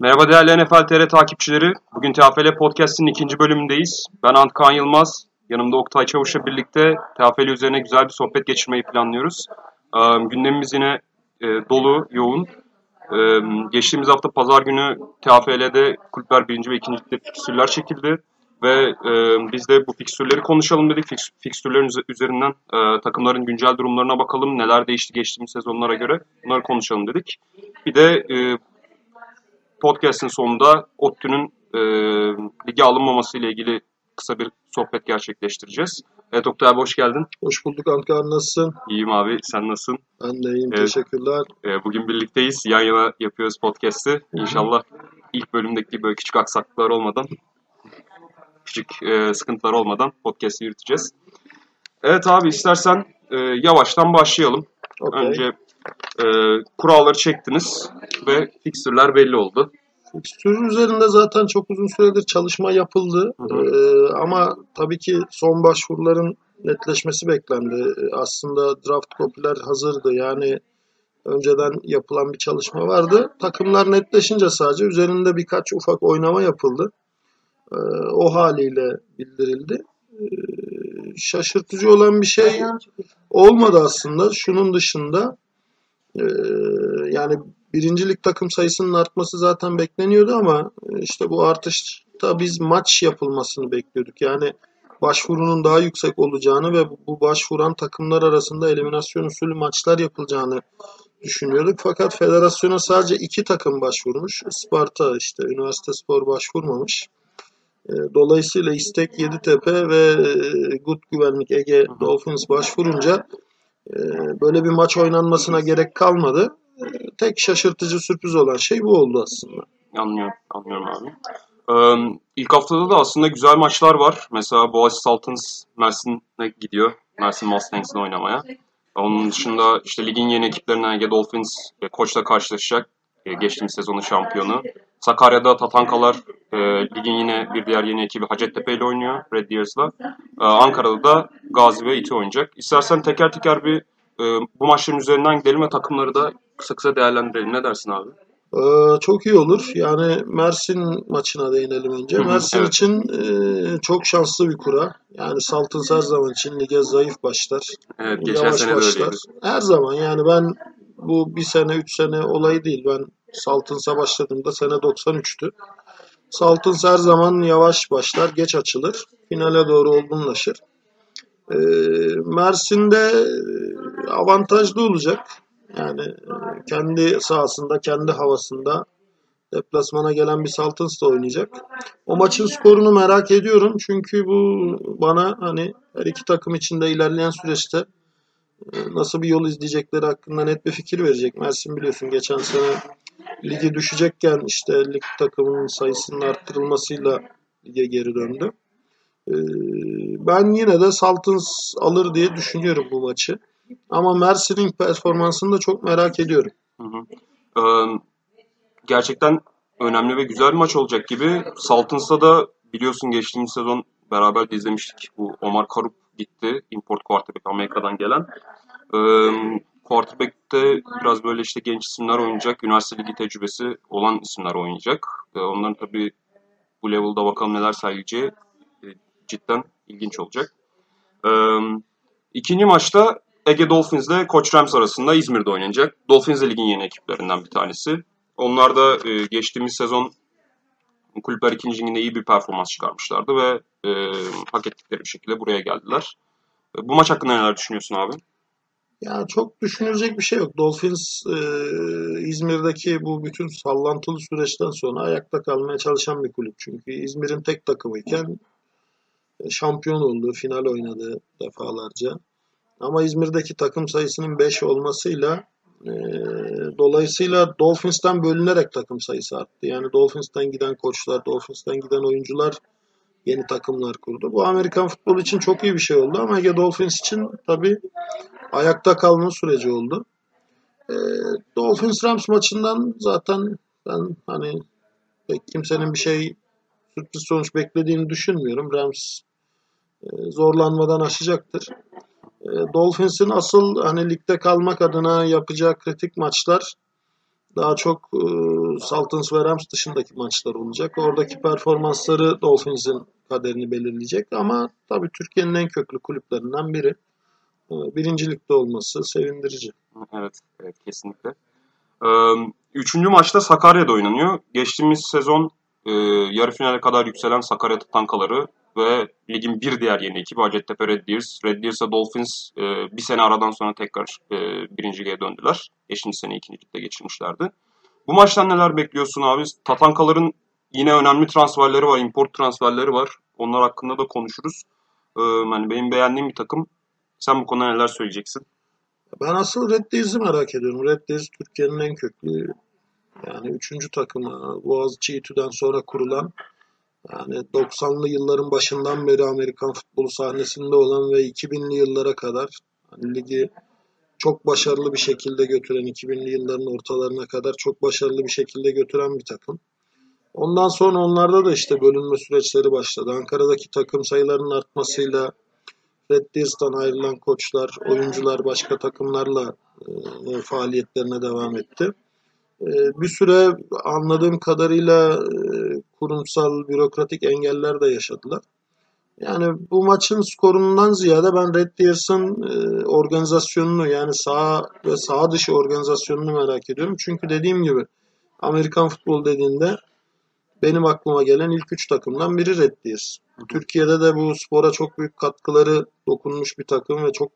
Merhaba değerli NFL TR takipçileri. Bugün TFL Podcast'in ikinci bölümündeyiz. Ben Antkan Yılmaz. Yanımda Oktay Çavuş'la birlikte TFL üzerine güzel bir sohbet geçirmeyi planlıyoruz. Gündemimiz yine e, dolu, yoğun. Geçtiğimiz hafta pazar günü TFL'de kulüpler birinci ve ikinci ligde fikstürler çekildi. Ve biz de bu fikstürleri konuşalım dedik. Fikstürlerin üzerinden e, takımların güncel durumlarına bakalım. Neler değişti geçtiğimiz sezonlara göre bunları konuşalım dedik. Bir de e, podcast'in sonunda ODTÜ'nün e, lige alınmaması ile ilgili kısa bir sohbet gerçekleştireceğiz. Evet Oktay abi hoş geldin. Hoş bulduk Ankara nasılsın? İyiyim abi sen nasılsın? Ben de iyiyim evet. teşekkürler. E, bugün birlikteyiz. Yan yana yapıyoruz podcast'i. İnşallah ilk bölümdeki böyle küçük aksaklıklar olmadan küçük e, sıkıntılar olmadan podcast'i yürüteceğiz. Evet abi istersen e, yavaştan başlayalım. Okay. Önce e, kuralları çektiniz ve fixtürler belli oldu. Fixtür üzerinde zaten çok uzun süredir çalışma yapıldı. Ee, ama tabii ki son başvuruların netleşmesi beklendi. Aslında draft kopiler hazırdı. Yani önceden yapılan bir çalışma vardı. Takımlar netleşince sadece üzerinde birkaç ufak oynama yapıldı. Ee, o haliyle bildirildi. Ee, şaşırtıcı olan bir şey olmadı aslında. Şunun dışında ee, yani birincilik takım sayısının artması zaten bekleniyordu ama e, işte bu artışta biz maç yapılmasını bekliyorduk. Yani başvurunun daha yüksek olacağını ve bu başvuran takımlar arasında eliminasyon usulü maçlar yapılacağını düşünüyorduk. Fakat federasyona sadece iki takım başvurmuş. Sparta işte üniversite spor başvurmamış. E, dolayısıyla İstek Yeditepe ve e, Gut Güvenlik Ege Dolphins başvurunca ee, böyle bir maç oynanmasına gerek kalmadı. Ee, tek şaşırtıcı sürpriz olan şey bu oldu aslında. Anlıyorum, anlıyorum abi. Ee, ilk haftada da aslında güzel maçlar var. Mesela Boğaziçi Saltans Mersin'e gidiyor. Mersin Mustangs'ın oynamaya. Onun dışında işte ligin yeni ekiplerinden Ege Dolphins ve Koç'la karşılaşacak. E, geçtiğimiz sezonun şampiyonu. Sakarya'da Tatankalar e, ligin yine bir diğer yeni ekibi Hacettepe ile oynuyor Red Deers'la. E, Ankara'da da Gazi ve İTİ oynayacak. İstersen teker teker bir e, bu maçların üzerinden gidelim ve takımları da kısa kısa değerlendirelim. Ne dersin abi? Ee, çok iyi olur. Yani Mersin maçına değinelim önce. Mersin evet. için e, çok şanslı bir kura. Yani Saltın her zaman için lige zayıf başlar. Evet, geçen Yavaş sene başlar. Her zaman yani ben bu bir sene, üç sene olayı değil. Ben Saltıns'a başladığımda sene 93'tü. Saltıns her zaman yavaş başlar, geç açılır. Finale doğru olgunlaşır. E, Mersin'de avantajlı olacak. Yani e, kendi sahasında, kendi havasında deplasmana gelen bir Saltins da oynayacak. O maçın skorunu merak ediyorum. Çünkü bu bana hani her iki takım için de ilerleyen süreçte nasıl bir yol izleyecekleri hakkında net bir fikir verecek. Mersin biliyorsun geçen sene ligi düşecekken işte lig takımının sayısının arttırılmasıyla lige geri döndü. E, ben yine de Saltins alır diye düşünüyorum bu maçı. Ama Mersin'in performansını da çok merak ediyorum. Hı hı. Ee, gerçekten önemli ve güzel bir maç olacak gibi. Saltins'ta da biliyorsun geçtiğimiz sezon beraber de izlemiştik. Bu Omar Karup gitti. Import quarterback Amerika'dan gelen. Ee, quarterback'te biraz böyle işte genç isimler oynayacak. Üniversite ligi tecrübesi olan isimler oynayacak. Ee, onların tabii bu level'da bakalım neler sergileyeceği e, cidden ilginç olacak. Ee, ikinci maçta Ege Dolphins ile Koç Rams arasında İzmir'de oynanacak. Dolphins de ligin yeni ekiplerinden bir tanesi. Onlar da e, geçtiğimiz sezon kulüpler ikinci liginde iyi bir performans çıkarmışlardı ve e, hak ettikleri bir şekilde buraya geldiler. E, bu maç hakkında neler düşünüyorsun abi? Ya çok düşünülecek bir şey yok. Dolphins e, İzmir'deki bu bütün sallantılı süreçten sonra ayakta kalmaya çalışan bir kulüp. Çünkü İzmir'in tek takımıyken e, şampiyon oldu, final oynadı defalarca. Ama İzmir'deki takım sayısının 5 olmasıyla e, dolayısıyla Dolphins'ten bölünerek takım sayısı arttı. Yani Dolphins'ten giden koçlar, Dolphins'ten giden oyuncular yeni takımlar kurdu. Bu Amerikan futbolu için çok iyi bir şey oldu ama Ege Dolphins için tabii ayakta kalma süreci oldu. E, Dolphins Rams maçından zaten ben hani pek kimsenin bir şey sürpriz sonuç beklediğini düşünmüyorum. Rams e, zorlanmadan aşacaktır. E, Dolphins'in asıl hani ligde kalmak adına yapacağı kritik maçlar daha çok e, Sultans ve Rams dışındaki maçlar olacak. Oradaki performansları Dolphins'in kaderini belirleyecek ama tabii Türkiye'nin en köklü kulüplerinden biri. E, birincilikte olması sevindirici. Evet, evet kesinlikle. Ee, üçüncü maçta Sakarya'da oynanıyor. Geçtiğimiz sezon e, yarı finale kadar yükselen Sakarya Tatankaları ve ligin bir diğer yeni ekibi Hacettepe Red Deers. Red Deers'e Dolphins e, bir sene aradan sonra tekrar e, birinci lige döndüler. Beşinci sene ikinci ligde geçirmişlerdi. Bu maçtan neler bekliyorsun abi? Tatankaların yine önemli transferleri var, import transferleri var. Onlar hakkında da konuşuruz. Ee, yani benim beğendiğim bir takım. Sen bu konuda neler söyleyeceksin? Ben asıl Red Deers'i merak ediyorum. Red Deers Türkiye'nin en köklü yani üçüncü takımı Boğaziçi İTÜ'den sonra kurulan yani 90'lı yılların başından beri Amerikan futbolu sahnesinde olan ve 2000'li yıllara kadar hani ligi çok başarılı bir şekilde götüren 2000'li yılların ortalarına kadar çok başarılı bir şekilde götüren bir takım. Ondan sonra onlarda da işte bölünme süreçleri başladı. Ankara'daki takım sayılarının artmasıyla Red Deers'tan ayrılan koçlar, oyuncular başka takımlarla e, faaliyetlerine devam etti. E, bir süre anladığım kadarıyla e, kurumsal, bürokratik engeller de yaşadılar. Yani bu maçın skorundan ziyade ben Red Deers'ın e, organizasyonunu yani sağ ve sağ dışı organizasyonunu merak ediyorum. Çünkü dediğim gibi Amerikan futbol dediğinde benim aklıma gelen ilk üç takımdan biri Red Deers. Türkiye'de de bu spora çok büyük katkıları dokunmuş bir takım ve çok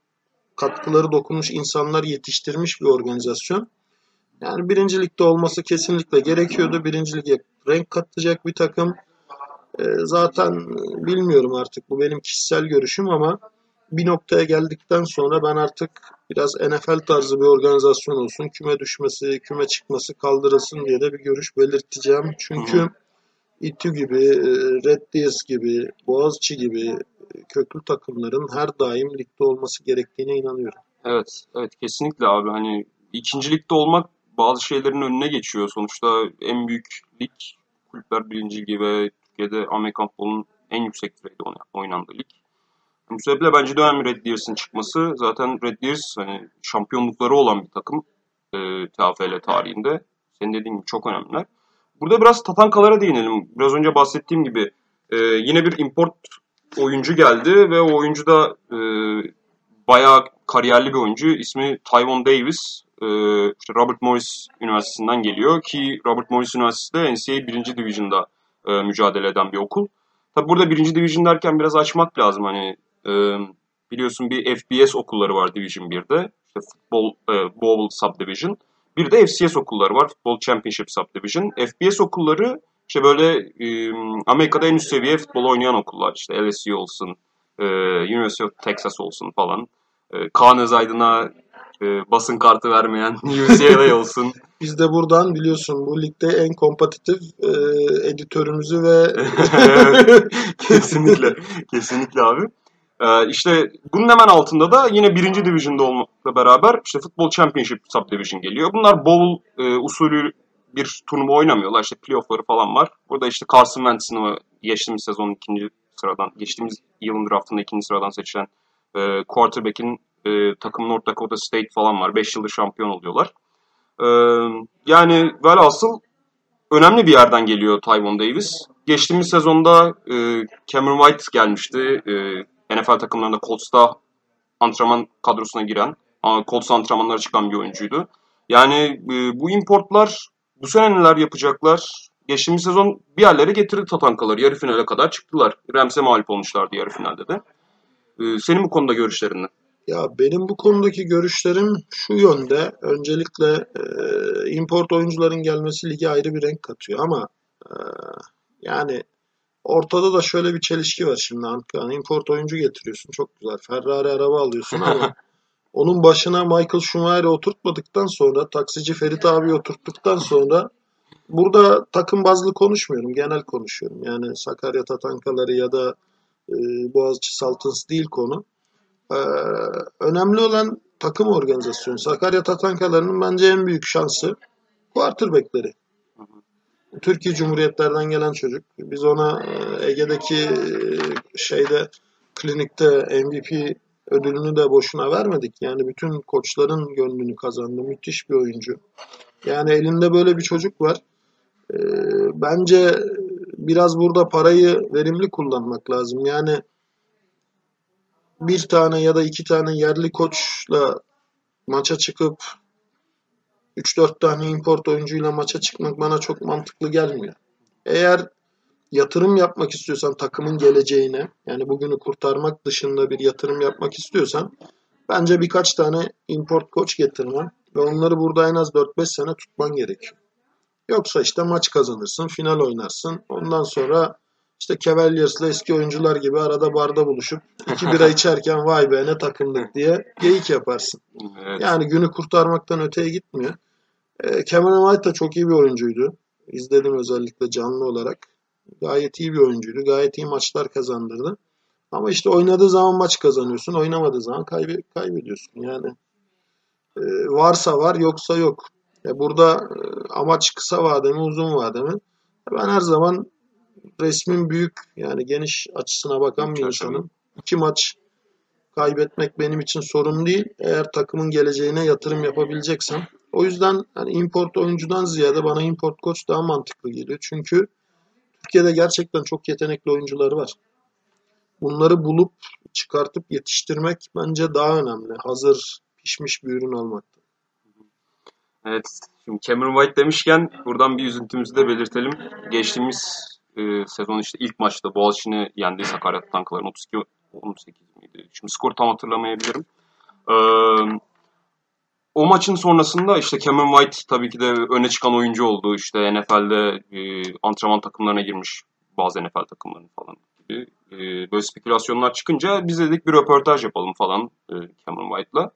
katkıları dokunmuş insanlar yetiştirmiş bir organizasyon. Yani birincilikte olması kesinlikle gerekiyordu. Birincilik'e renk katacak bir takım. E, zaten bilmiyorum artık bu benim kişisel görüşüm ama bir noktaya geldikten sonra ben artık biraz NFL tarzı bir organizasyon olsun. Küme düşmesi, küme çıkması kaldırılsın diye de bir görüş belirteceğim. Çünkü hı hı. İTÜ gibi, e, Red Deers gibi, Boğaziçi gibi e, köklü takımların her daim ligde olması gerektiğine inanıyorum. Evet, evet kesinlikle abi. Hani ikincilikte olmak bazı şeylerin önüne geçiyor. Sonuçta en büyük lig kulüpler birinci ligi ve Türkiye'de Amerikan futbolunun en yüksek düzeyde oynandığı lig. Bu sebeple bence de önemli Red Deers'in çıkması. Zaten Red Deers hani şampiyonlukları olan bir takım e, TFL tarihinde. Senin dediğin gibi çok önemliler. Burada biraz tatankalara değinelim. Biraz önce bahsettiğim gibi e, yine bir import oyuncu geldi ve o oyuncu da e, bayağı kariyerli bir oyuncu. İsmi Tyvon Davis. E, işte Robert Morris Üniversitesi'nden geliyor ki Robert Morris Üniversitesi de NCAA 1. Division'da e, mücadele eden bir okul. Tabi burada 1. Division derken biraz açmak lazım. Hani e, biliyorsun bir FBS okulları var Division 1'de. İşte Football e, Bowl Subdivision. Bir de FCS okulları var. Football Championship Subdivision. FBS okulları işte böyle e, Amerika'da en üst seviye futbol oynayan okullar. İşte LSU olsun, e, University of Texas olsun falan. E, Kaan Özaydın'a e, basın kartı vermeyen UCLA olsun. Biz de buradan biliyorsun bu ligde en kompetitif e, editörümüzü ve kesinlikle kesinlikle abi. Ee, işte bunun hemen altında da yine birinci division'da olmakla beraber işte Football Championship Subdivision geliyor. Bunlar bowl e, usulü bir turnuva oynamıyorlar. İşte playoff'ları falan var. Burada işte Carson Wentz'in geçtiğimiz sezonun ikinci sıradan, geçtiğimiz yılın draftında ikinci sıradan seçilen e, quarterback'in e, takım North Dakota State falan var. Beş yıldır şampiyon oluyorlar. E, yani velhasıl önemli bir yerden geliyor Tyvon Davis. Geçtiğimiz sezonda e, Cameron White gelmişti. E, NFL takımlarında Colts'ta antrenman kadrosuna giren, Colts antrenmanlara çıkan bir oyuncuydu. Yani e, bu importlar bu sene neler yapacaklar? Geçtiğimiz sezon bir yerlere getirdi Tatankaları. Yarı finale kadar çıktılar. Rams'e mağlup olmuşlardı yarı finalde de. E, senin bu konuda görüşlerin ne? Ya benim bu konudaki görüşlerim şu yönde. Öncelikle e, import oyuncuların gelmesi lige ayrı bir renk katıyor ama e, yani Ortada da şöyle bir çelişki var şimdi. Yani import oyuncu getiriyorsun. Çok güzel. Ferrari araba alıyorsun ama onun başına Michael Schumacher'i oturtmadıktan sonra taksici Ferit abi oturttuktan sonra burada takım bazlı konuşmuyorum. Genel konuşuyorum. Yani Sakarya Tatankaları ya da e, Boğaziçi Saltans değil konu. Ee, önemli olan takım organizasyonu. Sakarya Tatankalarının bence en büyük şansı quarterback'leri. Türkiye Cumhuriyetlerden gelen çocuk. Biz ona e, Ege'deki e, şeyde klinikte MVP ödülünü de boşuna vermedik. Yani bütün koçların gönlünü kazandı. Müthiş bir oyuncu. Yani elinde böyle bir çocuk var. Ee, bence biraz burada parayı verimli kullanmak lazım. Yani bir tane ya da iki tane yerli koçla maça çıkıp 3-4 tane import oyuncuyla maça çıkmak bana çok mantıklı gelmiyor. Eğer yatırım yapmak istiyorsan takımın geleceğine, yani bugünü kurtarmak dışında bir yatırım yapmak istiyorsan bence birkaç tane import koç getirmen ve onları burada en az 4-5 sene tutman gerekiyor. Yoksa işte maç kazanırsın, final oynarsın. Ondan sonra işte Cavaliers'la eski oyuncular gibi arada barda buluşup iki bira içerken vay be ne takımdık diye geyik yaparsın. Evet. Yani günü kurtarmaktan öteye gitmiyor. E, Cameron White da çok iyi bir oyuncuydu. İzledim özellikle canlı olarak. Gayet iyi bir oyuncuydu. Gayet iyi maçlar kazandırdı. Ama işte oynadığı zaman maç kazanıyorsun. Oynamadığı zaman kaybe- kaybediyorsun. Yani e, varsa var yoksa yok. E, burada e, amaç kısa vade mi uzun vade mi? Ben her zaman resmin büyük yani geniş açısına bakan bir insanım. İki maç kaybetmek benim için sorun değil. Eğer takımın geleceğine yatırım yapabileceksem. O yüzden hani import oyuncudan ziyade bana import koç daha mantıklı geliyor. Çünkü Türkiye'de gerçekten çok yetenekli oyuncular var. Bunları bulup çıkartıp yetiştirmek bence daha önemli. Hazır pişmiş bir ürün almak. Evet. Şimdi Cameron White demişken buradan bir üzüntümüzü de belirtelim. Geçtiğimiz e, sezon işte ilk maçta Boğaziçi'ni yendiği Sakarya Tankların 32 18 miydi? Şimdi skor tam hatırlamayabilirim. Ee, o maçın sonrasında işte Cameron White tabii ki de öne çıkan oyuncu oldu. İşte NFL'de e, antrenman takımlarına girmiş bazı NFL takımlarının falan gibi. E, böyle spekülasyonlar çıkınca biz dedik bir röportaj yapalım falan e, Cameron White'la.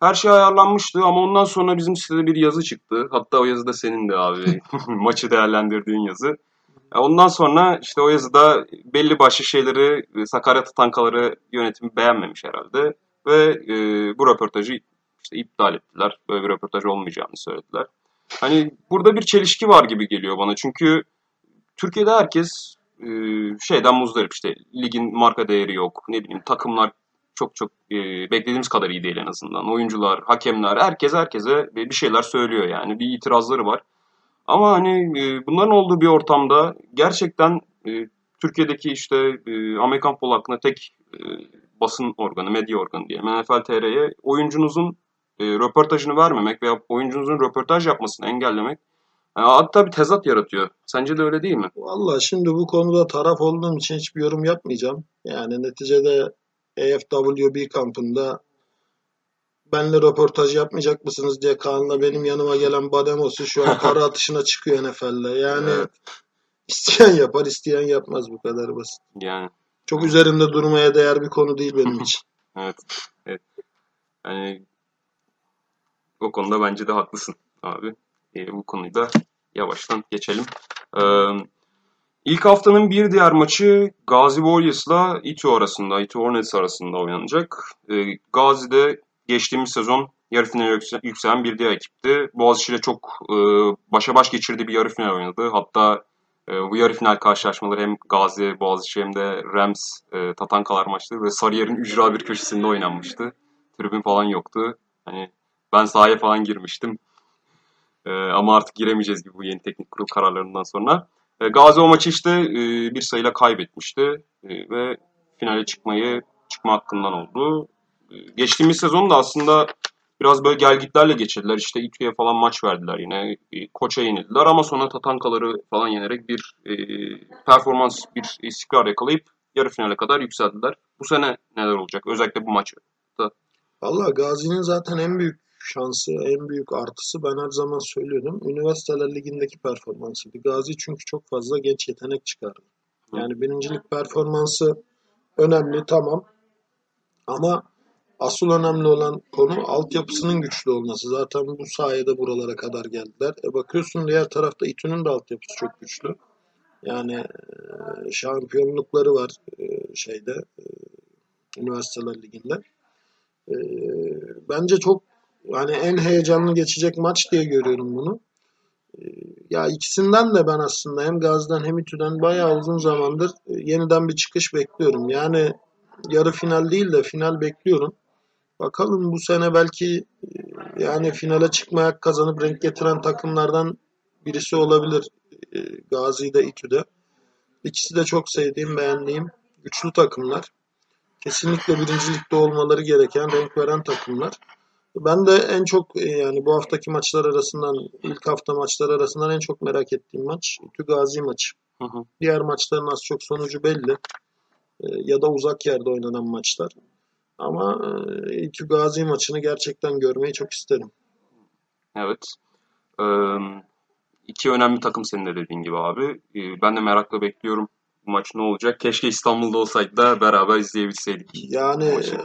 Her şey ayarlanmıştı ama ondan sonra bizim sitede bir yazı çıktı. Hatta o yazı da senin de abi. Maçı değerlendirdiğin yazı. Ondan sonra işte o yazıda belli başlı şeyleri e, Sakarya Tankaları yönetimi beğenmemiş herhalde. Ve e, bu röportajı işte iptal ettiler. Böyle bir röportaj olmayacağını söylediler. Hani burada bir çelişki var gibi geliyor bana. Çünkü Türkiye'de herkes e, şeyden muzdarip işte ligin marka değeri yok. Ne bileyim takımlar çok çok e, beklediğimiz kadar iyi değil en azından. Oyuncular, hakemler, herkes herkese bir şeyler söylüyor yani. Bir itirazları var. Ama hani e, bunların olduğu bir ortamda gerçekten e, Türkiye'deki işte e, Amerikan futbolu hakkında tek e, basın organı, medya organı diyelim NFL TR'ye oyuncunuzun röportajını vermemek veya oyuncunuzun röportaj yapmasını engellemek e, hatta bir tezat yaratıyor. Sence de öyle değil mi? Valla şimdi bu konuda taraf olduğum için hiçbir yorum yapmayacağım. Yani neticede AFWB kampında benle röportaj yapmayacak mısınız diye Kaan'la benim yanıma gelen Bademos'u şu an kara atışına çıkıyor NFL'de. Yani Evet. isteyen yapar, isteyen yapmaz bu kadar basit. Yani Çok üzerinde durmaya değer bir konu değil benim için. evet. evet. Yani o konuda bence de haklısın abi. E, bu konuyu da yavaştan geçelim. Ee, ilk haftanın bir diğer maçı Gazi Warriors'la Itu arasında, Itu Hornets arasında oynanacak. Ee, Gazi'de geçtiğimiz sezon yarı finale yükselen, bir diğer ekipti. Boğaziçi ile çok e, başa baş geçirdiği bir yarı final oynadı. Hatta e, bu yarı final karşılaşmaları hem Gazi, Boğaziçi hem de Rams, e, Tatankalar maçları ve Sarıyer'in ücra bir köşesinde oynanmıştı. Tribün falan yoktu. Hani ben sahaya falan girmiştim. E, ama artık giremeyeceğiz gibi bu yeni teknik kurul kararlarından sonra. E, Gazi o maçı işte e, bir sayıyla kaybetmişti E, ve finale çıkmayı çıkma hakkından oldu. Geçtiğimiz sezon da aslında biraz böyle gelgitlerle geçirdiler. İşte İTÜ'ye falan maç verdiler yine. E, Koç'a yenildiler ama sonra Tatankaları falan yenerek bir e, performans, bir istikrar yakalayıp yarı finale kadar yükseldiler. Bu sene neler olacak? Özellikle bu maçı. Valla Gazi'nin zaten en büyük şansı, en büyük artısı ben her zaman söylüyordum. Üniversiteler Ligi'ndeki performansıydı. Gazi çünkü çok fazla genç yetenek çıkardı. Yani birincilik performansı önemli tamam. Ama asıl önemli olan konu altyapısının güçlü olması. Zaten bu sayede buralara kadar geldiler. E bakıyorsun diğer tarafta İTÜ'nün de altyapısı çok güçlü. Yani e, şampiyonlukları var e, şeyde e, Üniversiteler Ligi'nde. Bence çok yani en heyecanlı geçecek maç diye görüyorum bunu. Ya ikisinden de ben aslında hem Gazi'den hem İTÜ'den bayağı uzun zamandır yeniden bir çıkış bekliyorum. Yani yarı final değil de final bekliyorum. Bakalım bu sene belki e, yani finale çıkmaya kazanıp renk getiren takımlardan birisi olabilir e, Gazi'de, İTÜ'de. İkisi de çok sevdiğim, beğendiğim güçlü takımlar. Kesinlikle birincilikte olmaları gereken, renk veren takımlar. Ben de en çok e, yani bu haftaki maçlar arasından, ilk hafta maçları arasından en çok merak ettiğim maç İTÜ Gazi maçı. Hı hı. Diğer maçların az çok sonucu belli. Ya da uzak yerde oynanan maçlar. Ama e, İTÜ Gazi maçını gerçekten görmeyi çok isterim. Evet. Ee, iki önemli takım senin de dediğin gibi abi. Ee, ben de merakla bekliyorum bu maç ne olacak. Keşke İstanbul'da olsaydı da beraber izleyebilseydik. Yani e,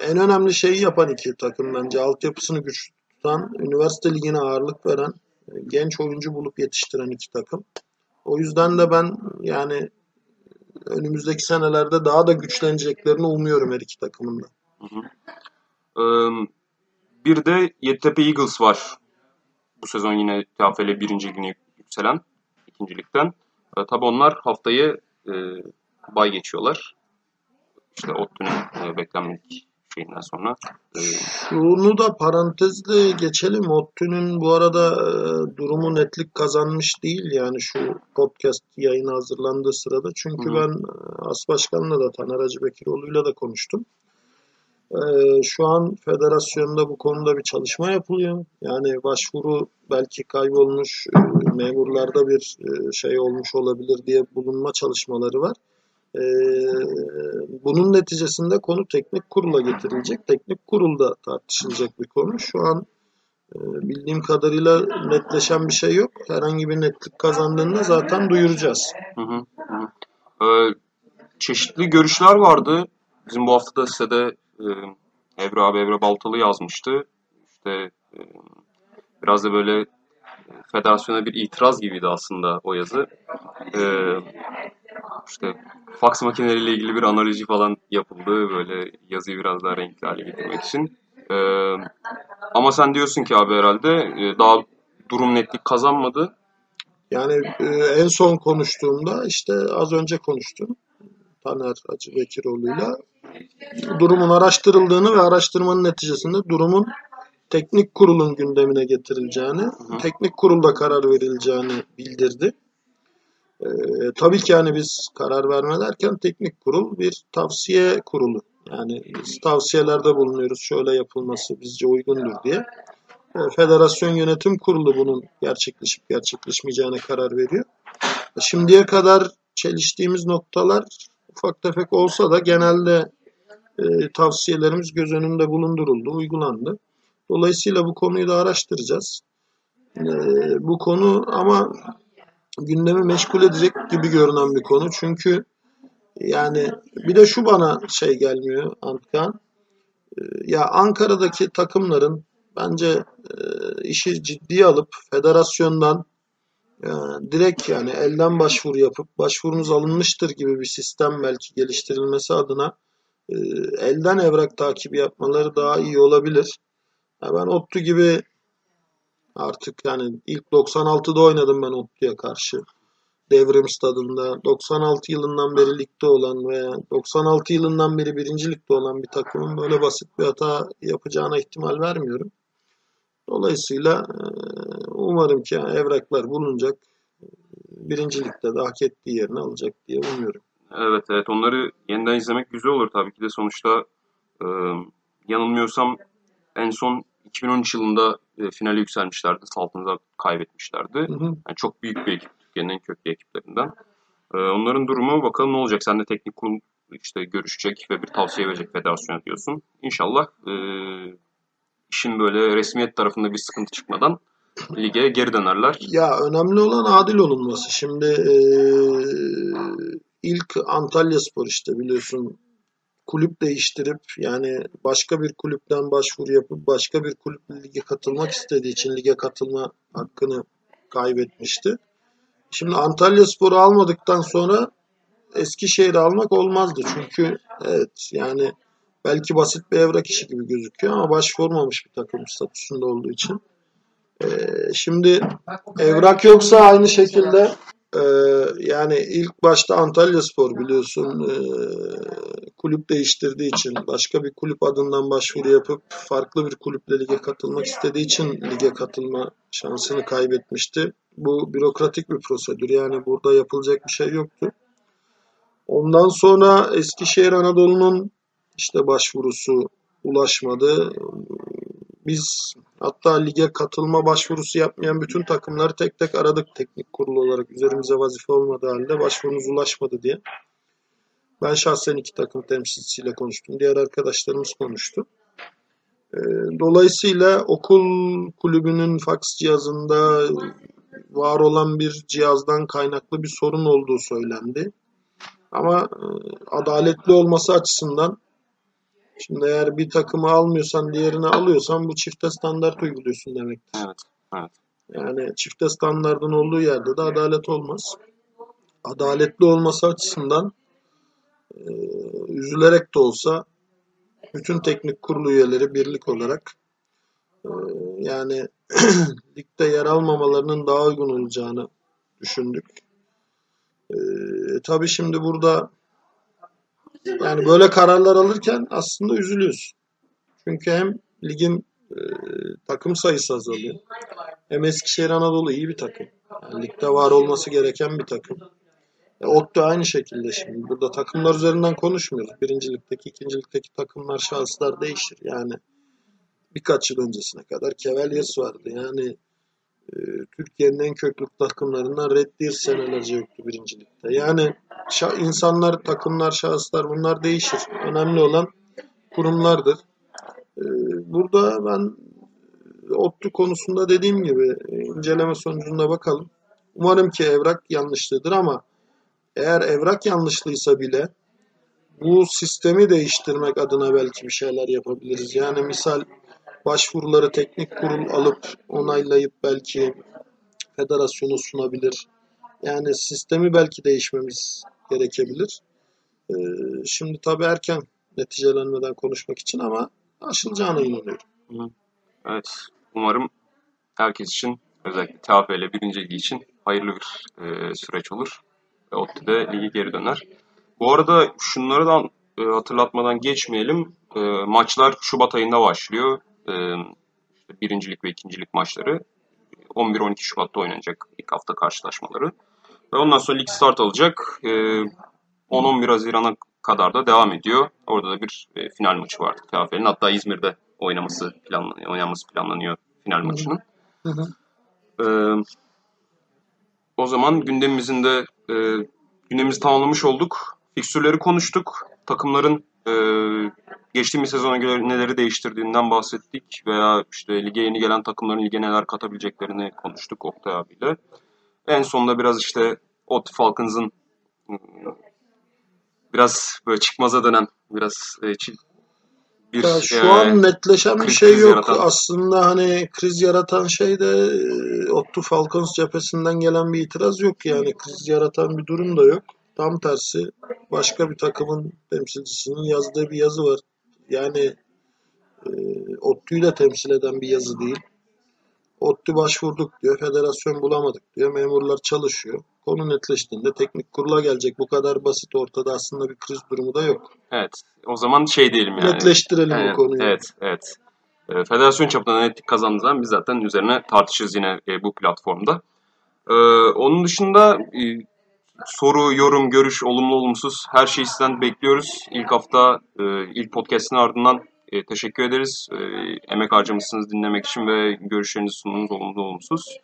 en önemli şeyi yapan iki takım bence. Altyapısını güçlü tutan, üniversite ligine ağırlık veren, e, genç oyuncu bulup yetiştiren iki takım. O yüzden de ben yani önümüzdeki senelerde daha da güçleneceklerini umuyorum her iki takımın da. Ee, bir de Yeditepe Eagles var. Bu sezon yine TFL birinci ligine yükselen ikincilikten. Ee, tabii onlar haftayı e, bay geçiyorlar. İşte ODTÜ'nün e, beklenmedik şeyinden sonra. Ee, Şunu da parantezle geçelim. ODTÜ'nün bu arada e, durumu netlik kazanmış değil yani şu podcast yayını hazırlandığı sırada. Çünkü Hı ben e, As Başkan'la da Taner Hacıbekiroğlu'yla da konuştum. E, şu an federasyonda bu konuda bir çalışma yapılıyor. Yani başvuru belki kaybolmuş e, memurlarda bir e, şey olmuş olabilir diye bulunma çalışmaları var. E, bunun neticesinde konu teknik kurula getirilecek. Teknik kurulda tartışılacak bir konu. Şu an e, bildiğim kadarıyla netleşen bir şey yok. Herhangi bir netlik kazandığında zaten duyuracağız. Hı hı, hı. Ee, çeşitli görüşler vardı. Bizim bu hafta da size de e, Evra abi Evra Baltalı yazmıştı. İşte e, biraz da böyle e, federasyona bir itiraz gibiydi aslında o yazı. Ee, işte faks makineleriyle ilgili bir analoji falan yapıldı. Böyle yazıyı biraz daha renkli hale getirmek için. Ee, ama sen diyorsun ki abi herhalde e, daha durum netlik kazanmadı. Yani e, en son konuştuğumda işte az önce konuştum Taner Hacı Bekiroğlu'yla durumun araştırıldığını ve araştırmanın neticesinde durumun teknik kurulun gündemine getirileceğini, hı. teknik kurulda karar verileceğini bildirdi. Ee, tabii ki yani biz karar verme derken teknik kurul bir tavsiye kurulu. Yani biz tavsiyelerde bulunuyoruz şöyle yapılması bizce uygundur diye. Ee, Federasyon Yönetim Kurulu bunun gerçekleşip gerçekleşmeyeceğine karar veriyor. Şimdiye kadar çeliştiğimiz noktalar ufak tefek olsa da genelde e, tavsiyelerimiz göz önünde bulunduruldu, uygulandı. Dolayısıyla bu konuyu da araştıracağız. E, bu konu ama gündemi meşgul edecek gibi görünen bir konu. Çünkü yani bir de şu bana şey gelmiyor Antkan. E, ya Ankara'daki takımların bence e, işi ciddiye alıp federasyondan e, direkt yani elden başvuru yapıp başvurunuz alınmıştır gibi bir sistem belki geliştirilmesi adına e, elden evrak takibi yapmaları daha iyi olabilir. Ya ben Ottu gibi artık yani ilk 96'da oynadım ben Ottu'ya karşı. Devrim stadında 96 yılından beri ligde olan veya 96 yılından beri birinci ligde olan bir takımın böyle basit bir hata yapacağına ihtimal vermiyorum. Dolayısıyla umarım ki evraklar bulunacak. Birinci ligde de hak ettiği yerini alacak diye umuyorum. Evet evet onları yeniden izlemek güzel olur tabii ki de sonuçta yanılmıyorsam en son 2013 yılında e, finale yükselmişlerdi. Saltınız'a kaybetmişlerdi. Hı hı. Yani çok büyük bir ekip. Türkiye'nin en köklü ekiplerinden. E, onların durumu bakalım ne olacak. Sen de teknik kurul işte görüşecek ve bir tavsiye verecek federasyona diyorsun. İnşallah e, işin böyle resmiyet tarafında bir sıkıntı çıkmadan lige geri dönerler. Ya önemli olan adil olunması. Şimdi e, ilk Antalya Spor işte biliyorsun kulüp değiştirip yani başka bir kulüpten başvuru yapıp başka bir kulüple lige katılmak istediği için lige katılma hakkını kaybetmişti. Şimdi Antalya Spor'u almadıktan sonra Eskişehir'i almak olmazdı. Çünkü evet yani belki basit bir evrak işi gibi gözüküyor ama başvurmamış bir takım statüsünde olduğu için. Ee, şimdi evrak yoksa aynı şekilde Ee, yani ilk başta Antalya Spor biliyorsun e, kulüp değiştirdiği için başka bir kulüp adından başvuru yapıp farklı bir kulüple lige katılmak istediği için lige katılma şansını kaybetmişti. Bu bürokratik bir prosedür yani burada yapılacak bir şey yoktu. Ondan sonra Eskişehir Anadolu'nun işte başvurusu ulaşmadı. Biz hatta lige katılma başvurusu yapmayan bütün takımları tek tek aradık teknik kurul olarak üzerimize vazife olmadığı halde başvurunuz ulaşmadı diye. Ben şahsen iki takım temsilcisiyle konuştum. Diğer arkadaşlarımız konuştu. Ee, dolayısıyla okul kulübünün faks cihazında var olan bir cihazdan kaynaklı bir sorun olduğu söylendi. Ama e, adaletli olması açısından Şimdi eğer bir takımı almıyorsan diğerini alıyorsan bu çifte standart uyguluyorsun demektir. Evet. Evet. Yani çifte standartın olduğu yerde de adalet olmaz. Adaletli olması açısından e, üzülerek de olsa bütün teknik kurulu üyeleri birlik olarak e, yani ligde yer almamalarının daha uygun olacağını düşündük. E, tabii şimdi burada yani böyle kararlar alırken aslında üzülüyorsun. Çünkü hem ligin e, takım sayısı azalıyor. Hem Eskişehir Anadolu iyi bir takım. Yani ligde var olması gereken bir takım. E, Ottu aynı şekilde şimdi. Burada takımlar üzerinden konuşmuyoruz. Birincilikteki, ikincilikteki takımlar, şahıslar değişir. Yani birkaç yıl öncesine kadar Kevelyes vardı. Yani Türkiye'nin en köklü takımlarından Red Deer senelerce yoktu birincilikte. Yani insanlar, takımlar, şahıslar bunlar değişir. Önemli olan kurumlardır. E, burada ben ODTÜ konusunda dediğim gibi inceleme sonucunda bakalım. Umarım ki evrak yanlışlıdır ama eğer evrak yanlışlıysa bile bu sistemi değiştirmek adına belki bir şeyler yapabiliriz. Yani misal başvuruları teknik kurul alıp onaylayıp belki federasyona sunabilir. Yani sistemi belki değişmemiz gerekebilir. Ee, şimdi tabii erken neticelenmeden konuşmak için ama aşılacağına inanıyorum. Evet. Umarım herkes için özellikle TFL birinci ligi için hayırlı bir e, süreç olur. Ve ODTÜ'de ligi geri döner. Bu arada şunları da e, hatırlatmadan geçmeyelim. E, maçlar Şubat ayında başlıyor e, işte birincilik ve ikincilik maçları 11-12 Şubat'ta oynanacak ilk hafta karşılaşmaları. Ve ondan sonra lig start alacak. E, 10-11 Haziran'a kadar da devam ediyor. Orada da bir e, final maçı var TFL'in. Hatta İzmir'de oynaması planlanıyor, oynanması planlanıyor final maçının. Hı hı. E, o zaman gündemimizin de e, gündemimizi tamamlamış olduk. Fiksürleri konuştuk. Takımların e, geçtiğimiz sezona göre neleri değiştirdiğinden bahsettik veya işte lige yeni gelen takımların lige neler katabileceklerini konuştuk Oktay abiyle. En sonunda biraz işte Ot Falcons'ın ıı, biraz böyle çıkmaza dönen biraz e, bir ya şu e, an netleşen bir şey yok. Yaratan... Aslında hani kriz yaratan şey de e, Ottu Falcons cephesinden gelen bir itiraz yok yani. Kriz yaratan bir durum da yok. Tam tersi başka bir takımın temsilcisinin yazdığı bir yazı var. Yani e, ODTÜ'yü de temsil eden bir yazı değil. ODTÜ başvurduk diyor, federasyon bulamadık diyor, memurlar çalışıyor. Konu netleştiğinde teknik kurula gelecek. Bu kadar basit ortada aslında bir kriz durumu da yok. Evet, o zaman şey diyelim yani. Netleştirelim yani, bu konuyu. Evet, evet. E, federasyon çapında netlik kazandığı zaman biz zaten üzerine tartışırız yine e, bu platformda. E, onun dışında e, soru, yorum, görüş, olumlu olumsuz her şeyi sizden bekliyoruz. İlk hafta, e, ilk podcast'ın ardından e, teşekkür ederiz. E, emek harcamışsınız dinlemek için ve görüşlerinizi sundunuz olumlu olumsuz.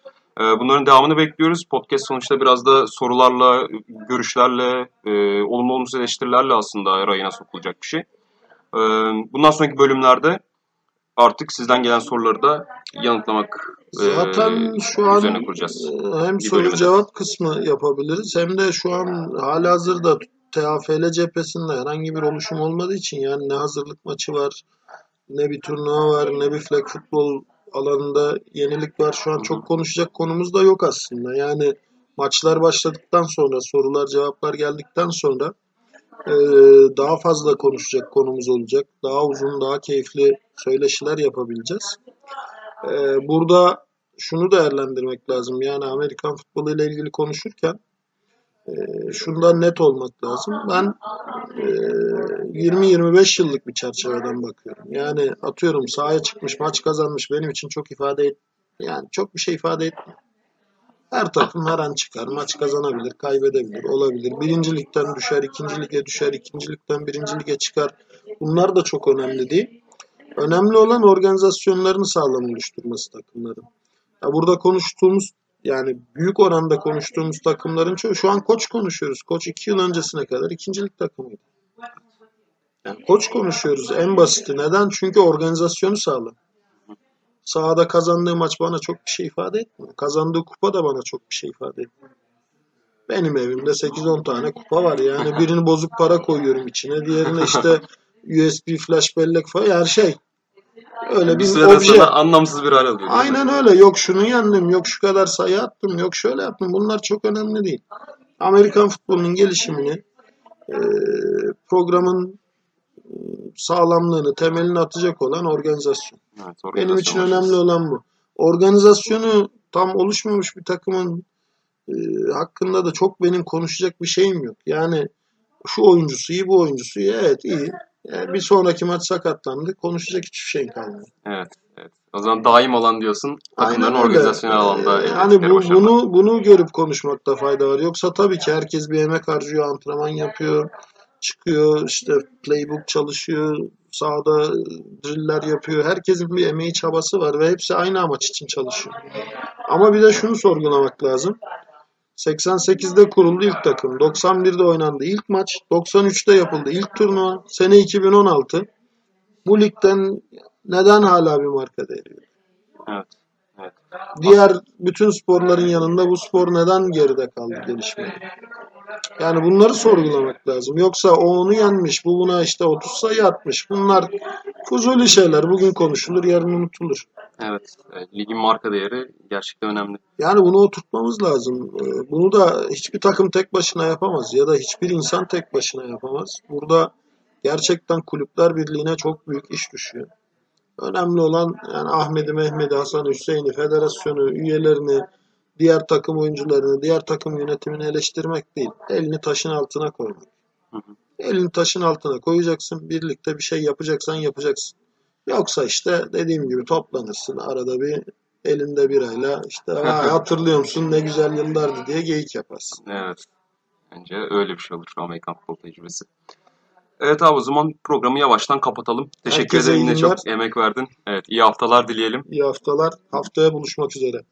Bunların devamını bekliyoruz. Podcast sonuçta biraz da sorularla, görüşlerle, olumlu olumsuz eleştirilerle aslında rayına sokulacak bir şey. Bundan sonraki bölümlerde artık sizden gelen soruları da yanıtlamak Zaten e, şu an kuracağız. E, hem soru cevap kısmı yapabiliriz hem de şu an hala hazırda TAFL cephesinde herhangi bir oluşum olmadığı için yani ne hazırlık maçı var ne bir turnuva var ne bir flag futbol alanında yenilik var. Şu an çok konuşacak konumuz da yok aslında. Yani maçlar başladıktan sonra sorular cevaplar geldikten sonra e, daha fazla konuşacak konumuz olacak. Daha uzun daha keyifli söyleşiler yapabileceğiz. E, burada şunu değerlendirmek lazım. Yani Amerikan futbolu ile ilgili konuşurken e, şundan net olmak lazım. Ben e, 20-25 yıllık bir çerçeveden bakıyorum. Yani atıyorum sahaya çıkmış, maç kazanmış benim için çok ifade et yani çok bir şey ifade etmiyor. Her takım her an çıkar, maç kazanabilir, kaybedebilir, olabilir. Birinci ligden düşer, ikinci lige düşer, ikinci ligden çıkar. Bunlar da çok önemli değil. Önemli olan organizasyonlarını sağlam oluşturması takımların. Ya burada konuştuğumuz yani büyük oranda konuştuğumuz takımların çoğu şu an koç konuşuyoruz. Koç iki yıl öncesine kadar ikincilik takımıydı. Yani koç konuşuyoruz en basiti. Neden? Çünkü organizasyonu sağlam. Sahada kazandığı maç bana çok bir şey ifade etmiyor. Kazandığı kupa da bana çok bir şey ifade etmiyor. Benim evimde 8-10 tane kupa var. Yani birini bozuk para koyuyorum içine. Diğerine işte USB flash bellek falan. Yani şey öyle Bir süreden obje. anlamsız bir hal alıyor. Aynen öyle. Yok şunu yendim, yok şu kadar sayı attım, yok şöyle yaptım. Bunlar çok önemli değil. Amerikan futbolunun gelişimini, e, programın e, sağlamlığını, temelini atacak olan organizasyon. Evet, Benim için organizasyon önemli olan bu. Organizasyonu tam oluşmamış bir takımın e, hakkında da çok benim konuşacak bir şeyim yok. Yani şu oyuncusu iyi, bu oyuncusu iyi. Evet iyi. E, bir sonraki maç sakatlandı. Konuşacak hiçbir şey kalmadı. Evet, evet. O zaman daim olan diyorsun takımların organizasyonel alanda Ee, elde Yani bu, bunu bunu görüp konuşmakta fayda var. Yoksa tabii ki herkes bir emek harcıyor, antrenman yapıyor, çıkıyor, işte playbook çalışıyor, sahada driller yapıyor. Herkesin bir emeği, çabası var ve hepsi aynı amaç için çalışıyor. Ama bir de şunu sorgulamak lazım. 88'de kuruldu ilk takım. 91'de oynandı ilk maç. 93'te yapıldı ilk turnuva. Sene 2016. Bu ligden neden hala bir marka değeri? Evet, evet. Diğer bütün sporların yanında bu spor neden geride kaldı gelişmede? Yani bunları sorgulamak lazım. Yoksa o onu yenmiş, bu buna işte 30 sayı atmış. Bunlar fuzuli şeyler. Bugün konuşulur, yarın unutulur. Evet, ligin marka değeri gerçekten önemli. Yani bunu oturtmamız lazım. Ee, Bunu da hiçbir takım tek başına yapamaz ya da hiçbir insan tek başına yapamaz. Burada gerçekten kulüpler birliğine çok büyük iş düşüyor. Önemli olan yani Ahmet'i, Mehmet'i, Hasan Hüseyin'i, federasyonu, üyelerini, diğer takım oyuncularını, diğer takım yönetimini eleştirmek değil. Elini taşın altına koymak. Hı hı. Elini taşın altına koyacaksın. Birlikte bir şey yapacaksan yapacaksın. Yoksa işte dediğim gibi toplanırsın. Arada bir elinde birayla işte "Aa, hatırlıyor musun ne güzel yıllardı diye geyik yaparsın. Evet. Bence öyle bir şey olur Amerikan futbol tecrübesi. Evet abi o zaman programı yavaştan kapatalım. Teşekkür Herkese ederim yine çok emek verdin. Evet iyi haftalar dileyelim. İyi haftalar. Haftaya buluşmak üzere.